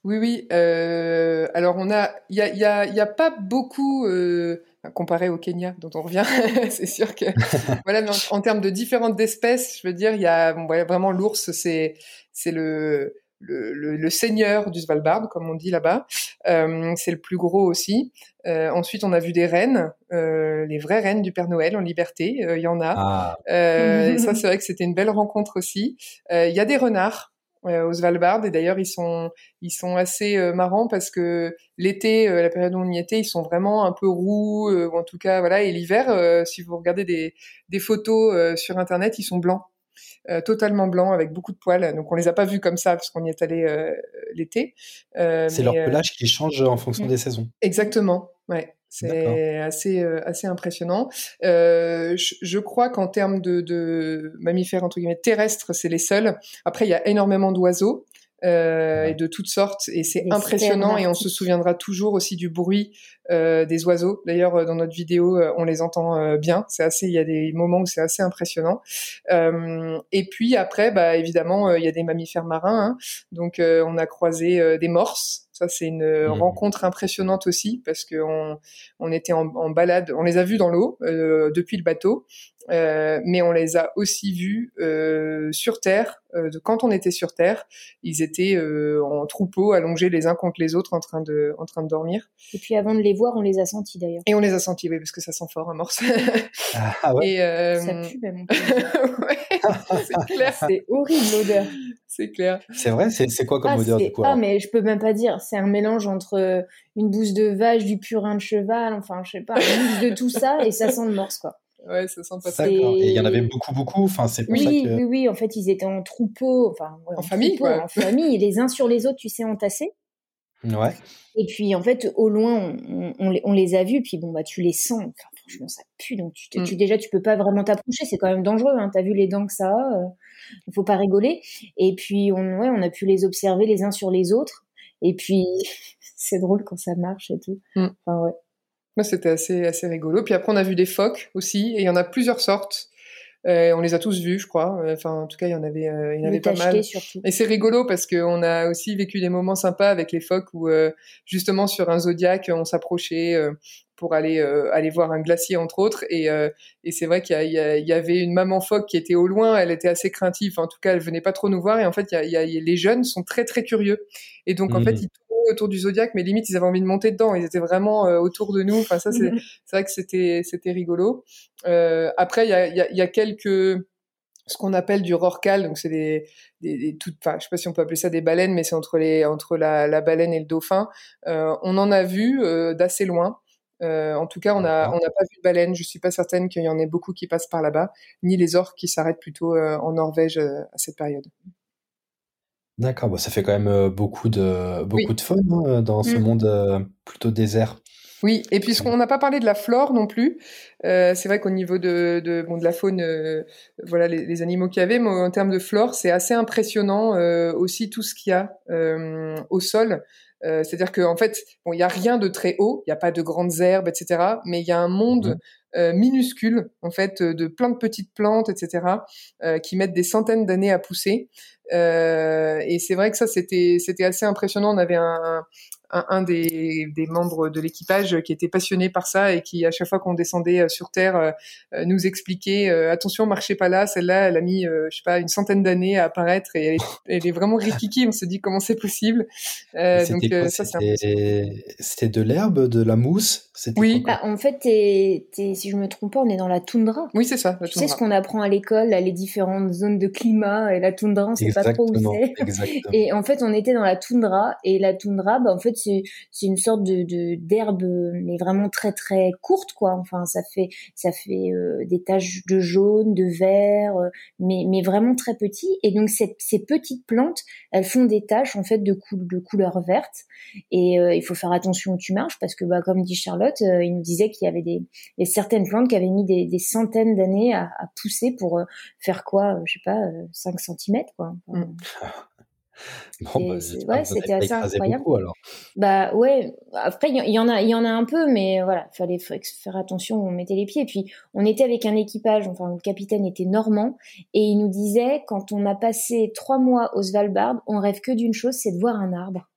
Speaker 2: oui, oui. Euh, alors on a, il y a, y a, y a pas beaucoup. Euh, comparé au Kenya, dont on revient, c'est sûr que voilà, mais en, termes de différentes espèces, je veux dire, il y a vraiment l'ours, c'est c'est le, le, le, seigneur du Svalbard, comme on dit là-bas. Euh, c'est le plus gros aussi. Euh, ensuite, on a vu des rennes, euh, les vraies rennes du Père Noël en liberté. Il y en a. Ah. et ça, c'est vrai que c'était une belle rencontre aussi. Il y a des renards. Euh, au Svalbard et d'ailleurs ils sont ils sont assez euh, marrants parce que l'été euh, la période où on y était ils sont vraiment un peu roux ou en tout cas voilà et l'hiver si vous regardez des des photos sur internet ils sont blancs totalement blancs avec beaucoup de poils donc on les a pas vus comme ça parce qu'on y est allé l'été
Speaker 1: c'est leur pelage qui change en fonction mm. des saisons
Speaker 2: exactement ouais c'est assez euh, assez impressionnant. Euh, je, je, crois qu'en termes de, de, mammifères entre guillemets terrestres, c'est les seuls. Après, il y a énormément d'oiseaux. Euh, et de toutes sortes et c'est impressionnant et on se souviendra toujours aussi du bruit euh, des oiseaux. D'ailleurs euh, dans notre vidéo euh, on les entend bien. C'est assez il y a des moments où c'est assez impressionnant. Et puis après bah évidemment il y a des mammifères marins hein. donc on a croisé des morses ça, c'est une mmh. rencontre impressionnante aussi parce qu'on on était en, en, balade, on les a vus dans l'eau euh, depuis le bateau, euh, mais on les a aussi vus euh, sur Terre. Euh, quand on était sur Terre, ils étaient euh, en troupeau, allongés les uns contre les autres, en train de, en train de dormir.
Speaker 3: Et puis avant de les voir, on les a sentis d'ailleurs.
Speaker 2: Et on les a sentis, oui, parce que ça sent fort un morceau.
Speaker 3: ah ouais. Et, ça pue, même. ouais, c'est clair. C'est horrible l'odeur
Speaker 2: c'est clair.
Speaker 1: C'est vrai, c'est quoi comme
Speaker 3: ah,
Speaker 1: odeur
Speaker 3: du coup Ah, mais je peux même pas dire. C'est un mélange entre euh, une bouse de vache, du purin de cheval, enfin, je sais pas, un mix de tout ça et ça sent le morse, quoi.
Speaker 2: Ouais, ça sent pas
Speaker 1: très Et il y en avait beaucoup, beaucoup. Enfin, c'est
Speaker 3: oui, oui, oui. En fait, ils étaient en troupeau, enfin,
Speaker 2: en, famille,
Speaker 3: quoi. En famille, les uns sur les autres, tu sais, entassés.
Speaker 1: Ouais.
Speaker 3: Et puis, en fait, au loin, on, on, les, a vus, puis bon, bah, tu les sens. Franchement, ça pue. Donc, tu, mm. tu déjà, tu peux pas vraiment t'approcher. C'est quand même dangereux. Hein. T'as vu les dents que ça a. Euh il faut pas rigoler. Et puis on, ouais, on a pu les observer les uns sur les autres. Et puis c'est drôle quand ça marche et tout. Mm. Enfin ouais.
Speaker 2: Moi c'était assez assez rigolo. Puis après on a vu des phoques aussi et il y en a plusieurs sortes. Euh, on les a tous vus, je crois. Enfin, en tout cas, il y en avait, euh, il y en avait pas mal. Et c'est rigolo parce qu'on a aussi vécu des moments sympas avec les phoques où, euh, justement, sur un zodiaque, on s'approchait pour aller aller voir un glacier entre autres. Et, et c'est vrai qu'il y, y, avait une maman phoque qui était au loin. Elle était assez craintive. en tout cas, elle venait pas trop nous voir. Et en fait, il y a, les jeunes sont très très curieux. Et donc, en fait, mmh. ils autour du zodiaque, mais limite ils avaient envie de monter dedans. Ils étaient vraiment euh, autour de nous. Enfin ça c'est c'est vrai que c'était c'était rigolo. Euh, après il y a, y, a, y a quelques ce qu'on appelle du rorcal, donc c'est des, des, des toutes, enfin, je sais pas si on peut appeler ça des baleines, mais c'est entre les entre la, la, baleine et le dauphin. Euh, on en a vu euh, d'assez loin. Euh, en tout cas, on n'a pas vu de baleine. Je suis pas certaine qu'il y en ait beaucoup qui passent par là-bas, ni les orques qui s'arrêtent plutôt en Norvège à cette période.
Speaker 1: D'accord, bah, ça fait quand même beaucoup de beaucoup de fun hein, dans ce mmh. monde plutôt désert.
Speaker 2: Oui, et puisqu'on n'a pas parlé de la flore non plus, euh, c'est vrai qu'au niveau de, de, bon, de la faune, euh, voilà les, les, animaux qu'il y avait, mais en termes de flore, c'est assez impressionnant euh, aussi tout ce qu'il y a euh, au sol. Euh, c'est-à-dire qu'en en fait, bon, il n'y a rien de très haut, il n'y a pas de grandes herbes, etc. Mais il y a un monde mmh. minuscule, en fait, de plein de petites plantes, etc., qui mettent des centaines d'années à pousser. et c'est vrai que ça, c'était c'était assez impressionnant. On avait un, un, des, des, membres de l'équipage qui était passionné par ça et qui, à chaque fois qu'on descendait euh, sur Terre, euh, euh, nous expliquait attention, marchez pas là. Celle-là, elle a mis, je sais pas, une centaine d'années à apparaître et elle est, elle est vraiment rikiki. On se dit comment c'est possible.
Speaker 1: donc ça, C'était de l'herbe, de la mousse?
Speaker 2: Oui.
Speaker 3: Bah, en fait, si je me trompe pas, on est dans la toundra.
Speaker 2: Oui, c'est ça.
Speaker 3: tu sais ce qu'on apprend à l'école, les différentes zones de climat et la toundra, on sait pas trop où c'est. Et en fait, on était dans la toundra et la toundra, bah, en fait, c'est une sorte de d'herbe mais vraiment très très courte quoi. Enfin ça fait ça fait euh, des taches de jaune, de vert, euh, mais mais vraiment très petit. Et donc ces, ces petites plantes, elles font des taches en fait de, de couleur verte. Et euh, il faut faire attention où tu marches parce que bah comme dit Charlotte, il nous disait qu'il y avait des, des, certaines plantes qui avaient mis des, des centaines d'années à, à, pousser pour faire quoi, je sais pas, 5 cm quoi. Mmh.
Speaker 1: Bon, bah, ouais, c'était assez incroyable. Beaucoup, alors.
Speaker 3: Bah ouais. Après, il y, en a, il y en a un peu, mais voilà, fallait faire attention où on mettait les pieds. Et puis, on était avec un équipage. Enfin, le capitaine était normand et il nous disait quand on a passé trois mois au Svalbard, on rêve que d'une chose, c'est de voir un arbre.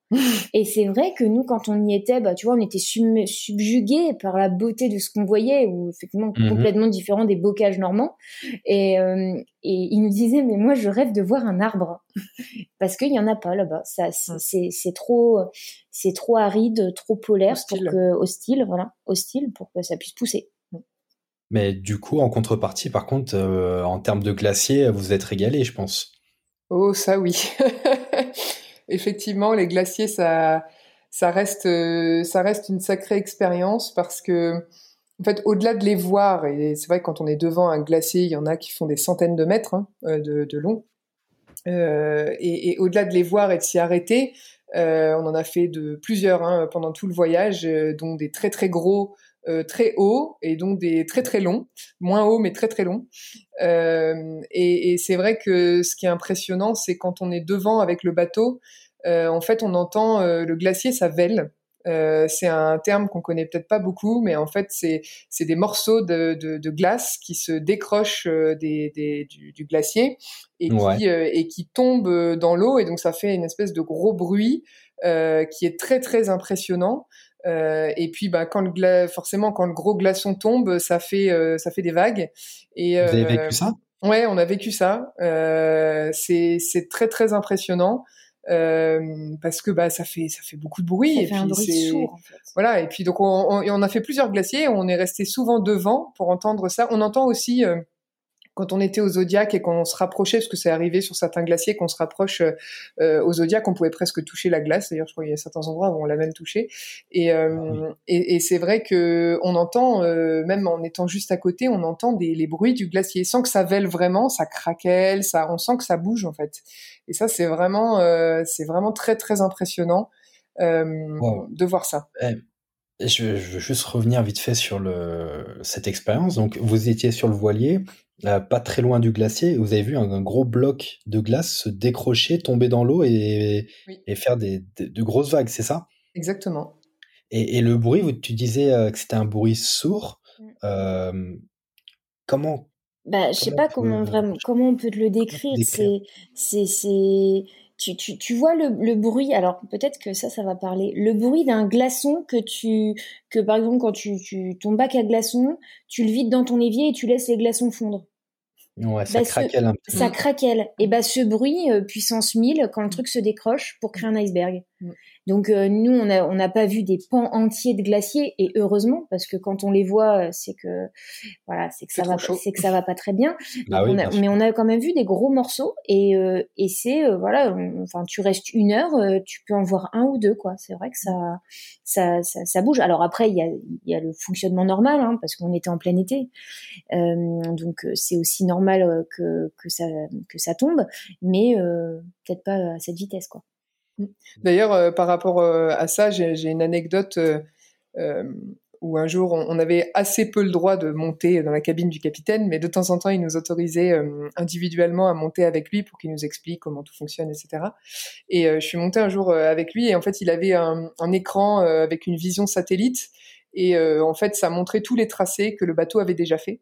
Speaker 3: Et c'est vrai que nous, quand on y était, bah, tu vois, on était subjugués par la beauté de ce qu'on voyait, ou effectivement mmh complètement différent des bocages normands. Et, euh, et il nous disait, mais moi, je rêve de voir un arbre parce qu'il y en a pas là-bas. Ça, c'est trop, c'est trop aride, trop polaire pour que hostile, voilà, hostile pour que ça puisse pousser.
Speaker 1: Mais du coup, en contrepartie, par contre, euh, en termes de glacier, vous êtes régalé, je pense.
Speaker 2: Oh, ça oui. effectivement, les glaciers, ça, ça reste, euh, ça reste une sacrée expérience parce que, en fait, au-delà de les voir, et c'est vrai que quand on est devant un glacier, il y en a qui font des centaines de mètres hein, euh, de, long, euh, et, au-delà de les voir et de s'y arrêter, on en a fait de plusieurs hein, pendant tout le voyage, dont des très très gros euh, très hauts et donc des très très longs, moins hauts mais très très longs. Euh, et, et c'est vrai que ce qui est impressionnant, c'est quand on est devant avec le bateau, euh, en fait, on entend le glacier, ça vèle. Euh, c'est un terme qu'on connaît peut-être pas beaucoup, mais en fait, c'est des morceaux de, de, de, glace qui se décrochent des, des, du, du, glacier et qui, et qui tombent dans l'eau, et donc ça fait une espèce de gros bruit qui est très très impressionnant. Euh, et puis, bah, quand le forcément, quand le gros glaçon tombe, ça fait, euh, ça fait des vagues.
Speaker 1: Et, Vous avez vécu euh, ça?
Speaker 2: Ouais, on a vécu ça. c'est très très impressionnant. parce que bah ça fait ça fait beaucoup de bruit
Speaker 3: ça
Speaker 2: et
Speaker 3: fait un bruit sourd en fait.
Speaker 2: voilà et puis donc on, on, on, a fait plusieurs glaciers on est resté souvent devant pour entendre ça on entend aussi quand on était au Zodiac et qu'on se rapprochait, parce que c'est arrivé sur certains glaciers qu'on se rapproche euh, au Zodiac, on pouvait presque toucher la glace. D'ailleurs, je crois qu'il y a certains endroits où on l'a même touché. Et, euh, ah et, et c'est vrai que on entend, euh, même en étant juste à côté, on entend des, les bruits du glacier, sans que ça vèle vraiment, ça craquelle, ça, on sent que ça bouge en fait. Et ça, c'est vraiment, euh, c'est vraiment très très impressionnant de voir ça.
Speaker 1: Eh, je, je, veux juste revenir vite fait sur le, cette expérience. Donc, vous étiez sur le voilier, euh, pas très loin du glacier, vous avez vu un, gros bloc de glace se décrocher, tomber dans l'eau et, et, faire des, de, grosses vagues, c'est ça?
Speaker 2: Exactement.
Speaker 1: Et, et, le bruit, tu disais euh, que c'était un bruit sourd. Mm. Euh, comment
Speaker 3: bah, je sais pas comment vraiment comment on peut te le décrire? C'est c'est c'est tu, tu, tu vois le, le bruit, alors peut-être que ça, ça va parler, le bruit d'un glaçon que tu, que par exemple quand tu, tu, ton bac à glaçons, tu le vides dans ton évier et tu laisses les glaçons fondre.
Speaker 1: Ouais, ça bah, craquelle un peu.
Speaker 3: Ça craquelle. Et bah ce bruit, euh, puissance 1000, quand le truc se décroche pour créer un iceberg. Mm. Donc euh, nous, on n'a on a pas vu des pans entiers de glaciers et heureusement parce que quand on les voit, euh, c'est que voilà, c'est que ça va, c'est que ça va pas très bien. Bah mais on a quand même vu des gros morceaux et euh, et c'est voilà, enfin tu restes une heure, tu peux en voir un ou deux quoi. C'est vrai que ça ça, ça, ça bouge. Alors après il y a il y a le fonctionnement normal hein, parce qu'on était en plein été, donc c'est aussi normal que que ça que ça tombe, mais peut-être pas à cette vitesse quoi.
Speaker 2: D'ailleurs, euh, par rapport euh, à ça, j'ai une anecdote où un jour on, avait assez peu le droit de monter dans la cabine du capitaine, mais de temps en temps il nous autorisait euh, individuellement à monter avec lui pour qu'il nous explique comment tout fonctionne, etc. Et euh, je suis montée un jour euh, avec lui et en fait il avait un, un écran avec une vision satellite et en fait ça montrait tous les tracés que le bateau avait déjà fait.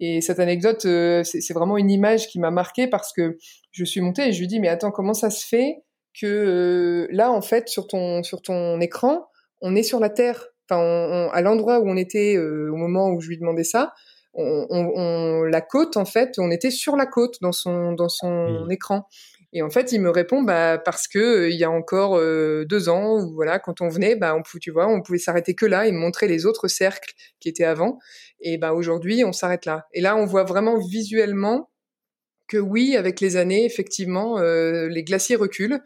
Speaker 2: Et cette anecdote, c'est vraiment une image qui m'a marquée parce que je suis montée et je lui dis mais attends comment ça se fait? Que là en fait sur ton sur ton écran on est sur la Terre à l'endroit où on était euh, au moment où je lui demandais ça, on, la côte en fait, on était sur la côte dans son dans son écran. Et en fait, il me répond bah parce que euh, il y a encore euh, deux ans, ou voilà, quand on venait, bah on pouvait, tu vois, on pouvait s'arrêter que là et montrer les autres cercles qui étaient avant. Et bah aujourd'hui, on s'arrête là. Et là, on voit vraiment visuellement que oui, avec les années, effectivement, les glaciers reculent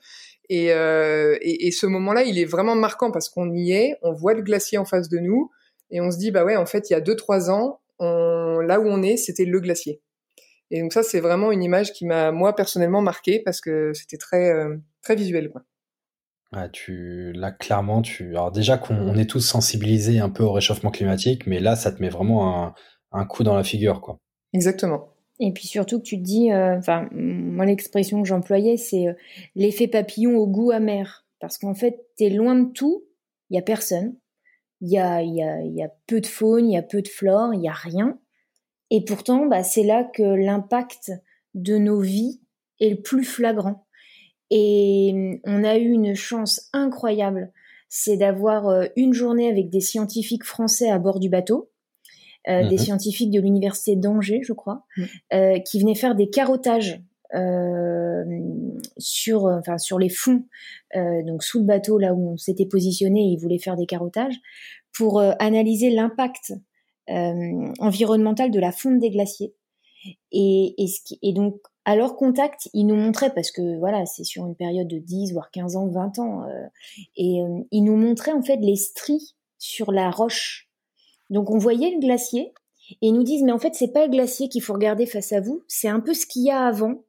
Speaker 2: euh, et, et, ce moment-là, il est vraiment marquant parce qu'on y est, on voit le glacier en face de nous et on se dit bah ouais, en fait, il y a deux trois ans, on, là où on est, c'était le glacier. Et donc ça, c'est vraiment une image qui m'a moi personnellement marqué parce que c'était très euh, très visuel quoi.
Speaker 1: Tu là clairement tu alors déjà qu'on est tous sensibilisés un peu au réchauffement climatique, mais là ça te met vraiment un, un coup dans la figure quoi.
Speaker 2: Exactement.
Speaker 3: Et puis surtout que tu te dis, euh, enfin, moi l'expression que j'employais, c'est euh, l'effet papillon au goût amer. Parce qu'en fait, t'es loin de tout, il y a personne, il y a, y, a, y a peu de faune, il y a peu de flore, il y a rien. Et pourtant, bah, c'est là que l'impact de nos vies est le plus flagrant. Et on a eu une chance incroyable, c'est d'avoir euh, une journée avec des scientifiques français à bord du bateau euh, des mhm. scientifiques de l'université d'Angers, je crois, mhm. euh, qui venaient faire des carottages euh, sur, enfin, sur les fonds, donc sous le bateau là où on s'était positionné, ils voulaient faire des carottages pour analyser l'impact environnemental de la fonte des glaciers. Et, et, et donc à leur contact, ils nous montraient, parce que voilà, c'est sur une période de 10, voire 15 ans, 20 ans, et ils nous montraient en fait les stries sur la roche donc on voyait le glacier et ils nous disent mais en fait c'est pas le glacier qu'il faut regarder face à vous, c'est un peu ce qu'il y a avant.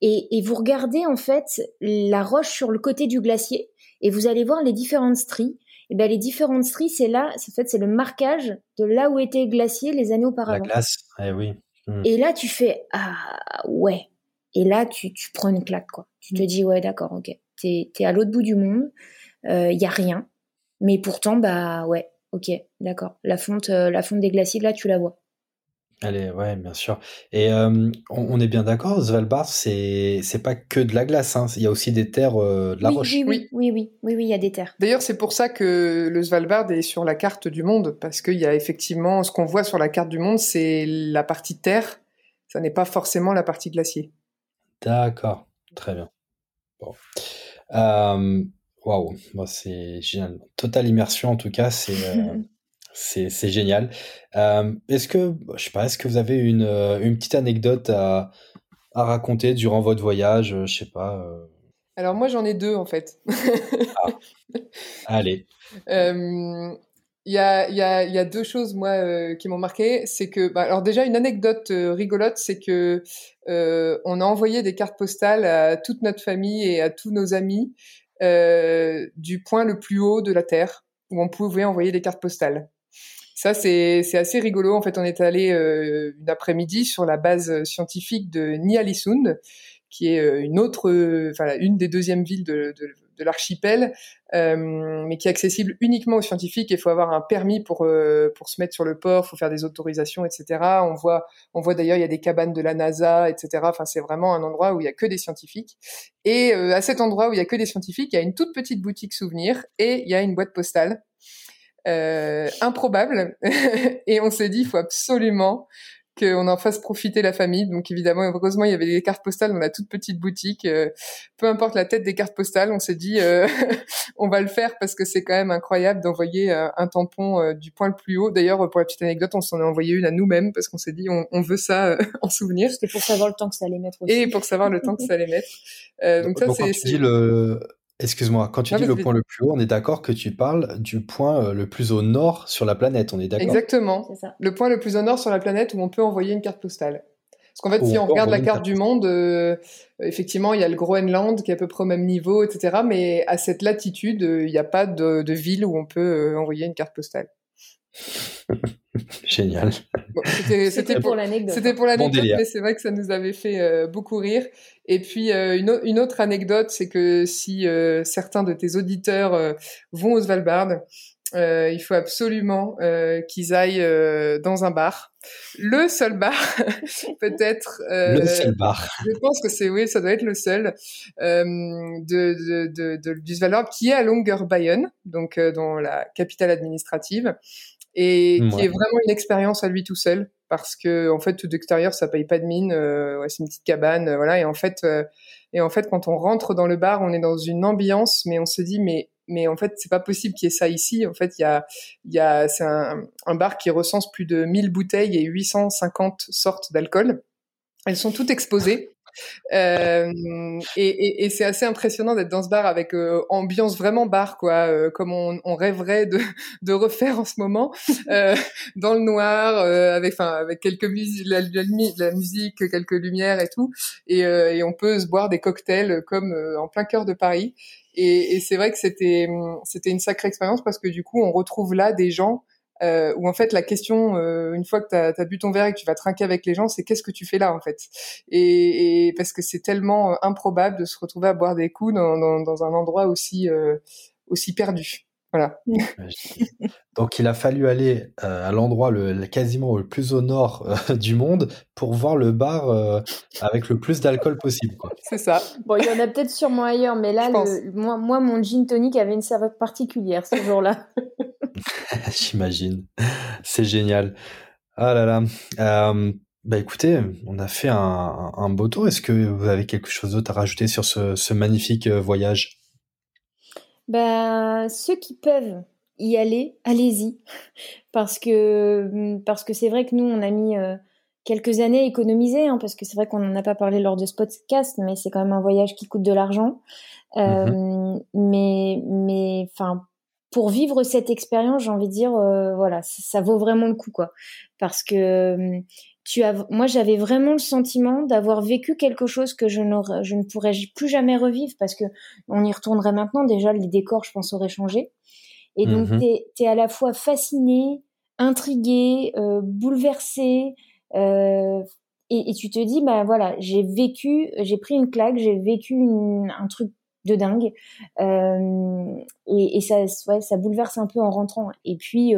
Speaker 3: Et, vous regardez en fait la roche sur le côté du glacier et vous allez voir les différentes stries. Et ben les différentes stries c'est là, en fait c'est le marquage de là où était le glacier les années auparavant. La
Speaker 1: glace, eh oui.
Speaker 3: Hmm. Et là tu fais ah ouais. Et là tu, tu prends une claque quoi. Tu te dis ouais d'accord ok. T'es es à l'autre bout du monde, il euh, y a rien. Mais pourtant bah ouais ok, d'accord. La fonte, euh, la fonte des glaciers, là, tu la vois.
Speaker 1: Allez, ouais, bien sûr. Et euh, on, est bien d'accord, Svalbard, c'est c'est pas que de la glace, hein. il y a aussi des terres, euh, de la roche.
Speaker 3: Oui oui, oui, oui, oui, oui, il y a des terres.
Speaker 2: D'ailleurs, c'est pour ça que le Svalbard est sur la carte du monde, parce qu'il y a effectivement, ce qu'on voit sur la carte du monde, c'est la partie terre, ça n'est pas forcément la partie glacier.
Speaker 1: D'accord, très bien. Bon. Waouh, c'est génial. Totale immersion en tout cas, c'est euh, c'est génial. Euh, est-ce que je sais pas, est-ce que vous avez une, euh, une petite anecdote à, à raconter durant votre voyage, je sais pas.
Speaker 2: Alors moi j'en ai deux en fait.
Speaker 1: ah. Allez.
Speaker 2: Il y, a, y, a, y a deux choses moi qui m'ont marqué, c'est que bah, alors déjà une anecdote rigolote, c'est que on a envoyé des cartes postales à toute notre famille et à tous nos amis euh, du point le plus haut de la Terre où on pouvait envoyer des cartes postales. Ça, c'est assez rigolo. En fait, on est allé euh, une après-midi sur la base scientifique de Nialisund, qui est euh, une autre, enfin une des deuxièmes villes de, de, de l'archipel, euh, mais qui est accessible uniquement aux scientifiques. Il faut avoir un permis pour euh, pour se mettre sur le port, faut faire des autorisations, etc. On voit on voit d'ailleurs il y a des cabanes de la NASA, etc. Enfin c'est vraiment un endroit où il y a que des scientifiques. Et euh, à cet endroit où il y a que des scientifiques, il y a une toute petite boutique souvenir et il y a une boîte postale. improbable et on s'est dit il faut absolument qu'on en fasse profiter la famille. Donc évidemment, heureusement, il y avait des cartes postales dans la toute petite boutique. Euh, peu importe la tête des cartes postales, on s'est dit euh, on va le faire parce que c'est quand même incroyable d'envoyer euh, un tampon du point le plus haut. D'ailleurs, pour la petite anecdote, on s'en a envoyé une à nous-mêmes parce qu'on s'est dit on, veut ça en souvenir.
Speaker 3: C'était pour savoir le temps que ça allait mettre aussi.
Speaker 2: Et pour savoir le temps que ça allait mettre.
Speaker 1: donc, ça, c'est. le Excuse-moi, quand tu dis le point le plus haut, on est d'accord que tu parles du point euh, le plus au nord sur la planète, on est d'accord?
Speaker 2: Exactement. Le point le plus au nord sur la planète où on peut envoyer une carte postale. qu'en fait, si on regarde la carte du monde, euh, effectivement, il y a le Groenland qui est à peu près au même niveau, etc. Mais à cette latitude, il n'y a pas de, de, ville où on peut envoyer une carte postale.
Speaker 1: Génial.
Speaker 2: c'était pour l'anecdote. C'était pour l'anecdote, mais c'est vrai que ça nous avait fait euh, beaucoup rire. Et puis euh, une, une, autre anecdote, c'est que si euh, certains de tes auditeurs vont au Svalbard, il faut absolument qu'ils aillent dans un bar. Le seul bar, peut-être.
Speaker 1: le seul bar.
Speaker 2: Je pense que c'est oui, ça doit être le seul de, de, de, de, du Svalbard qui est à Longyearbyen, donc dans la capitale administrative et qui est vraiment une expérience à lui tout seul parce que en fait tout d'extérieur ça paye pas de mine euh, ouais, c'est une petite cabane euh, voilà. Et en fait euh, et en fait quand on rentre dans le bar on est dans une ambiance mais on se dit mais mais en fait c'est pas possible qu'il y ait ça ici. En fait il y a il y a c'est un, un bar qui recense plus de 1000 bouteilles et 850 sortes d'alcool. Elles sont toutes exposées euh, et, et, et c'est assez impressionnant d'être dans ce bar avec euh, ambiance vraiment bar, quoi, euh, comme on, on, rêverait de, de refaire en ce moment, euh, dans le noir, avec, enfin, avec quelques musiques, la, la, musique, quelques lumières et tout, et, et, on peut se boire des cocktails comme en plein cœur de Paris. Et, et c'est vrai que c'était c'était une sacrée expérience parce que du coup on retrouve là des gens euh, où en fait la question, euh, une fois que tu as, bu ton verre et que tu vas trinquer avec les gens, c'est qu'est-ce que tu fais là en fait? Et, et, parce que c'est tellement euh, improbable de se retrouver à boire des coups dans, dans, dans un endroit aussi euh, aussi perdu. Voilà.
Speaker 1: Donc il a fallu aller euh, à l'endroit le, quasiment le plus au nord euh, du monde pour voir le bar euh, avec le plus d'alcool possible.
Speaker 2: C'est ça.
Speaker 3: Bon, il y en a peut-être sûrement ailleurs, mais là, moi, moi, mon gin tonic avait une saveur particulière ce jour-là.
Speaker 1: J'imagine. C'est génial. Ah là là. bah écoutez, on a fait un, un beau tour. Est-ce que vous avez quelque chose d'autre à rajouter sur ce, ce magnifique voyage?
Speaker 3: Bah, ceux qui peuvent y aller, allez-y, parce que mmh, parce que c'est vrai que nous on a mis euh, quelques années à économiser, hein, parce que c'est vrai qu'on n'en a pas parlé lors de ce podcast, mais c'est quand même un voyage qui coûte de l'argent. Mmh mais mais enfin pour vivre cette expérience, j'ai envie de dire, euh, voilà, ça, ça, vaut vraiment le coup, quoi. Parce que mmh, moi, j'avais vraiment le sentiment d'avoir vécu quelque chose que je, je ne pourrais plus jamais revivre parce que on y retournerait maintenant. Déjà, les décors, je pense, auraient changé. Et donc, mmh tu es, à la fois fasciné, intrigué, euh, bouleversé, euh, et, tu te dis, bah voilà, j'ai vécu, j'ai pris une claque, j'ai vécu un truc de dingue, euh, et, et, ça, ouais, ça bouleverse un peu en rentrant. Et puis,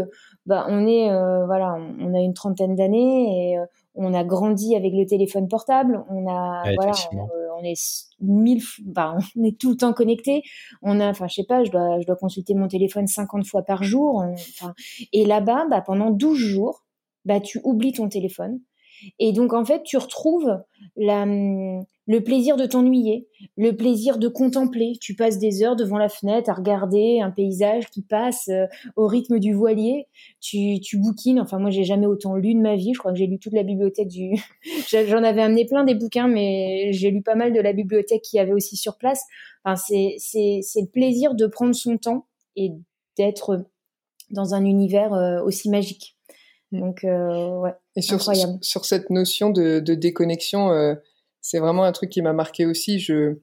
Speaker 3: bah, on est, voilà, on, a une trentaine d'années et on a grandi avec le téléphone portable, on a voilà, on, est mille, bah, on est tout le temps connecté. On a, enfin, je sais pas, je dois, je dois consulter mon téléphone 50 fois par jour. Et là-bas, bah, pendant 12 jours, bah, tu oublies ton téléphone. Et donc, en fait, tu retrouves le plaisir de t'ennuyer, le plaisir de contempler. Tu passes des heures devant la fenêtre à regarder un paysage qui passe euh, au rythme du voilier. Tu, tu bouquines. Enfin, moi, j'ai jamais autant lu de ma vie. Je crois que j'ai lu toute la bibliothèque du. J'en avais amené plein des bouquins, mais j'ai lu pas mal de la bibliothèque qu'il y avait aussi sur place. Enfin, c'est le plaisir de prendre son temps et d'être dans un univers euh, aussi magique. Donc, euh, ouais.
Speaker 2: Et sur, sur, cette notion de, de déconnexion, euh, c'est vraiment un truc qui m'a marqué aussi. Je,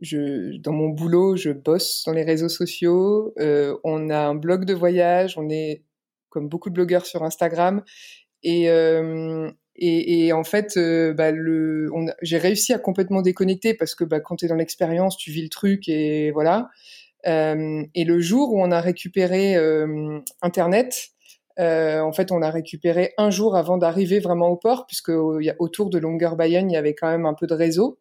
Speaker 2: je, dans mon boulot, je bosse dans les réseaux sociaux. Euh, on a un blog de voyage. On est comme beaucoup de blogueurs sur Instagram. Et, euh, et, et, en fait, euh, bah, le, j'ai réussi à complètement déconnecter parce que bah, quand tu es dans l'expérience, tu vis le truc et voilà. Euh, et le jour où on a récupéré euh, Internet, euh, en fait, on l'a récupéré un jour avant d'arriver vraiment au port, puisque autour de Longueur Bayonne, il y avait quand même un peu de réseau.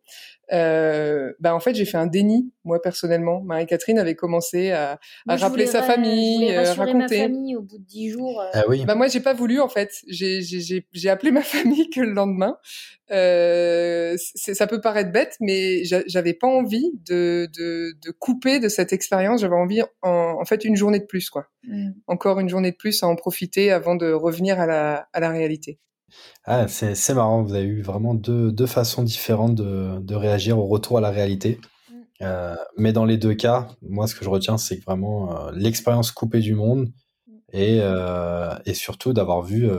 Speaker 2: Euh, bah en fait j'ai fait un déni moi personnellement. Marie-Catherine avait commencé à, à rappeler sa famille
Speaker 3: euh, raconter ma famille au bout de dix jours euh.
Speaker 1: ah oui.
Speaker 2: Bah moi j'ai pas voulu en fait. J'ai j'ai appelé ma famille que le lendemain. Euh, ça peut paraître bête mais j'avais pas envie de, de, de couper de cette expérience j'avais envie en, en, fait une journée de plus quoi mm. encore une journée de plus à en profiter avant de revenir à la à la réalité
Speaker 1: ah, c'est marrant, vous avez eu vraiment deux, deux façons différentes de, de réagir au retour à la réalité. Mm. Euh, mais dans les deux cas, moi, ce que je retiens, c'est vraiment euh, l'expérience coupée du monde mm. et, euh, et surtout d'avoir vu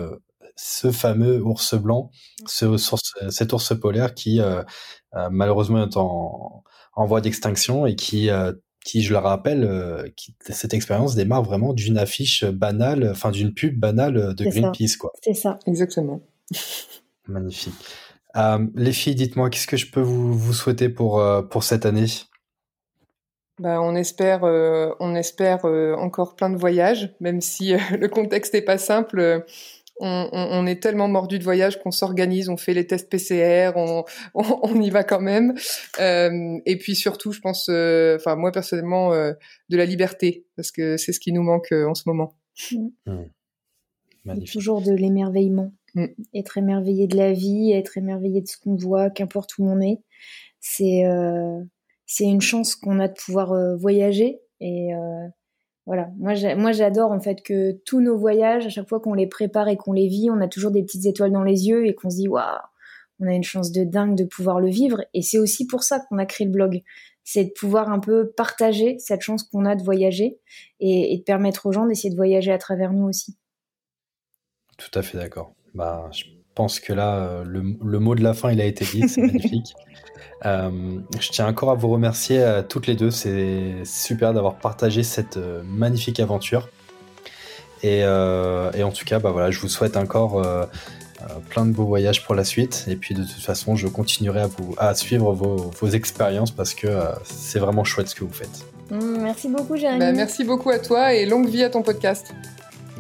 Speaker 1: ce fameux ours blanc, ce, cet ours polaire qui malheureusement est en, en voie d'extinction et qui qui, je le rappelle, qui, cette expérience démarre vraiment d'une affiche banale, enfin d'une pub banale de Greenpeace, quoi.
Speaker 3: C'est ça.
Speaker 2: Exactement.
Speaker 1: Magnifique. les filles, dites-moi, qu'est-ce que je peux vous, vous souhaiter pour, pour cette année?
Speaker 2: Bah, on espère, euh, on espère euh, encore plein de voyages, même si euh, le contexte n'est pas simple. On, on, est tellement mordu de voyage qu'on s'organise, on fait les tests PCR, on, on, y va quand même. et puis surtout, je pense, enfin moi personnellement, de la liberté, parce que c'est ce qui nous manque en ce moment.
Speaker 3: Mmh. Toujours de l'émerveillement, mmh. être émerveillé de la vie, être émerveillé de ce qu'on voit, qu'importe où on est. C'est c'est une chance qu'on a de pouvoir euh, voyager et euh, voilà. Moi, j'adore en fait que tous nos voyages, à chaque fois qu'on les prépare et qu'on les vit, on a toujours des petites étoiles dans les yeux et qu'on se dit waouh, on a une chance de dingue de pouvoir le vivre. Et c'est aussi pour ça qu'on a créé le blog, c'est de pouvoir un peu partager cette chance qu'on a de voyager et, de permettre aux gens d'essayer de voyager à travers nous aussi.
Speaker 1: Tout à fait d'accord. Bah, pense que là, euh, le, le mot de la fin, il a été dit, c'est magnifique. Euh, je tiens encore à vous remercier à toutes les deux. C'est super d'avoir partagé cette euh, magnifique aventure. Et, euh, et, en tout cas, bah voilà, je vous souhaite encore plein de beaux voyages pour la suite. Et puis de toute façon, je continuerai à, vous, à suivre vos, vos expériences parce que c'est vraiment chouette ce que vous faites.
Speaker 3: Mmh, merci beaucoup, Jérémy.
Speaker 2: Bah, merci beaucoup à toi et longue vie à ton podcast.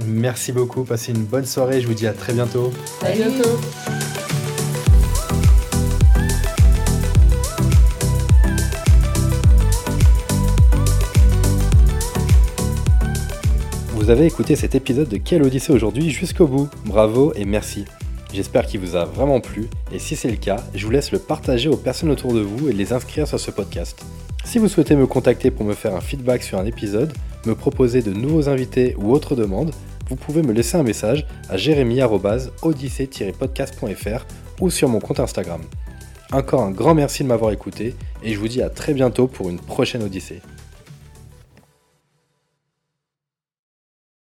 Speaker 1: Merci beaucoup. Passez une bonne soirée. Je vous dis à très bientôt.
Speaker 2: À bientôt.
Speaker 1: vous avez écouté cet épisode de Quelle Odyssée aujourd'hui jusqu'au bout. Bravo et merci. J'espère qu'il vous a vraiment plu et si c'est le cas, je vous laisse le partager aux personnes autour de vous et les inscrire sur ce podcast. Si vous souhaitez me contacter pour me faire un feedback sur un épisode, me proposer de nouveaux invités ou autres demandes, vous pouvez me laisser un message à jérémy-odyssée-podcast.fr ou sur mon compte Instagram. Encore un grand merci de m'avoir écouté et je vous dis à très bientôt pour une prochaine Odyssée.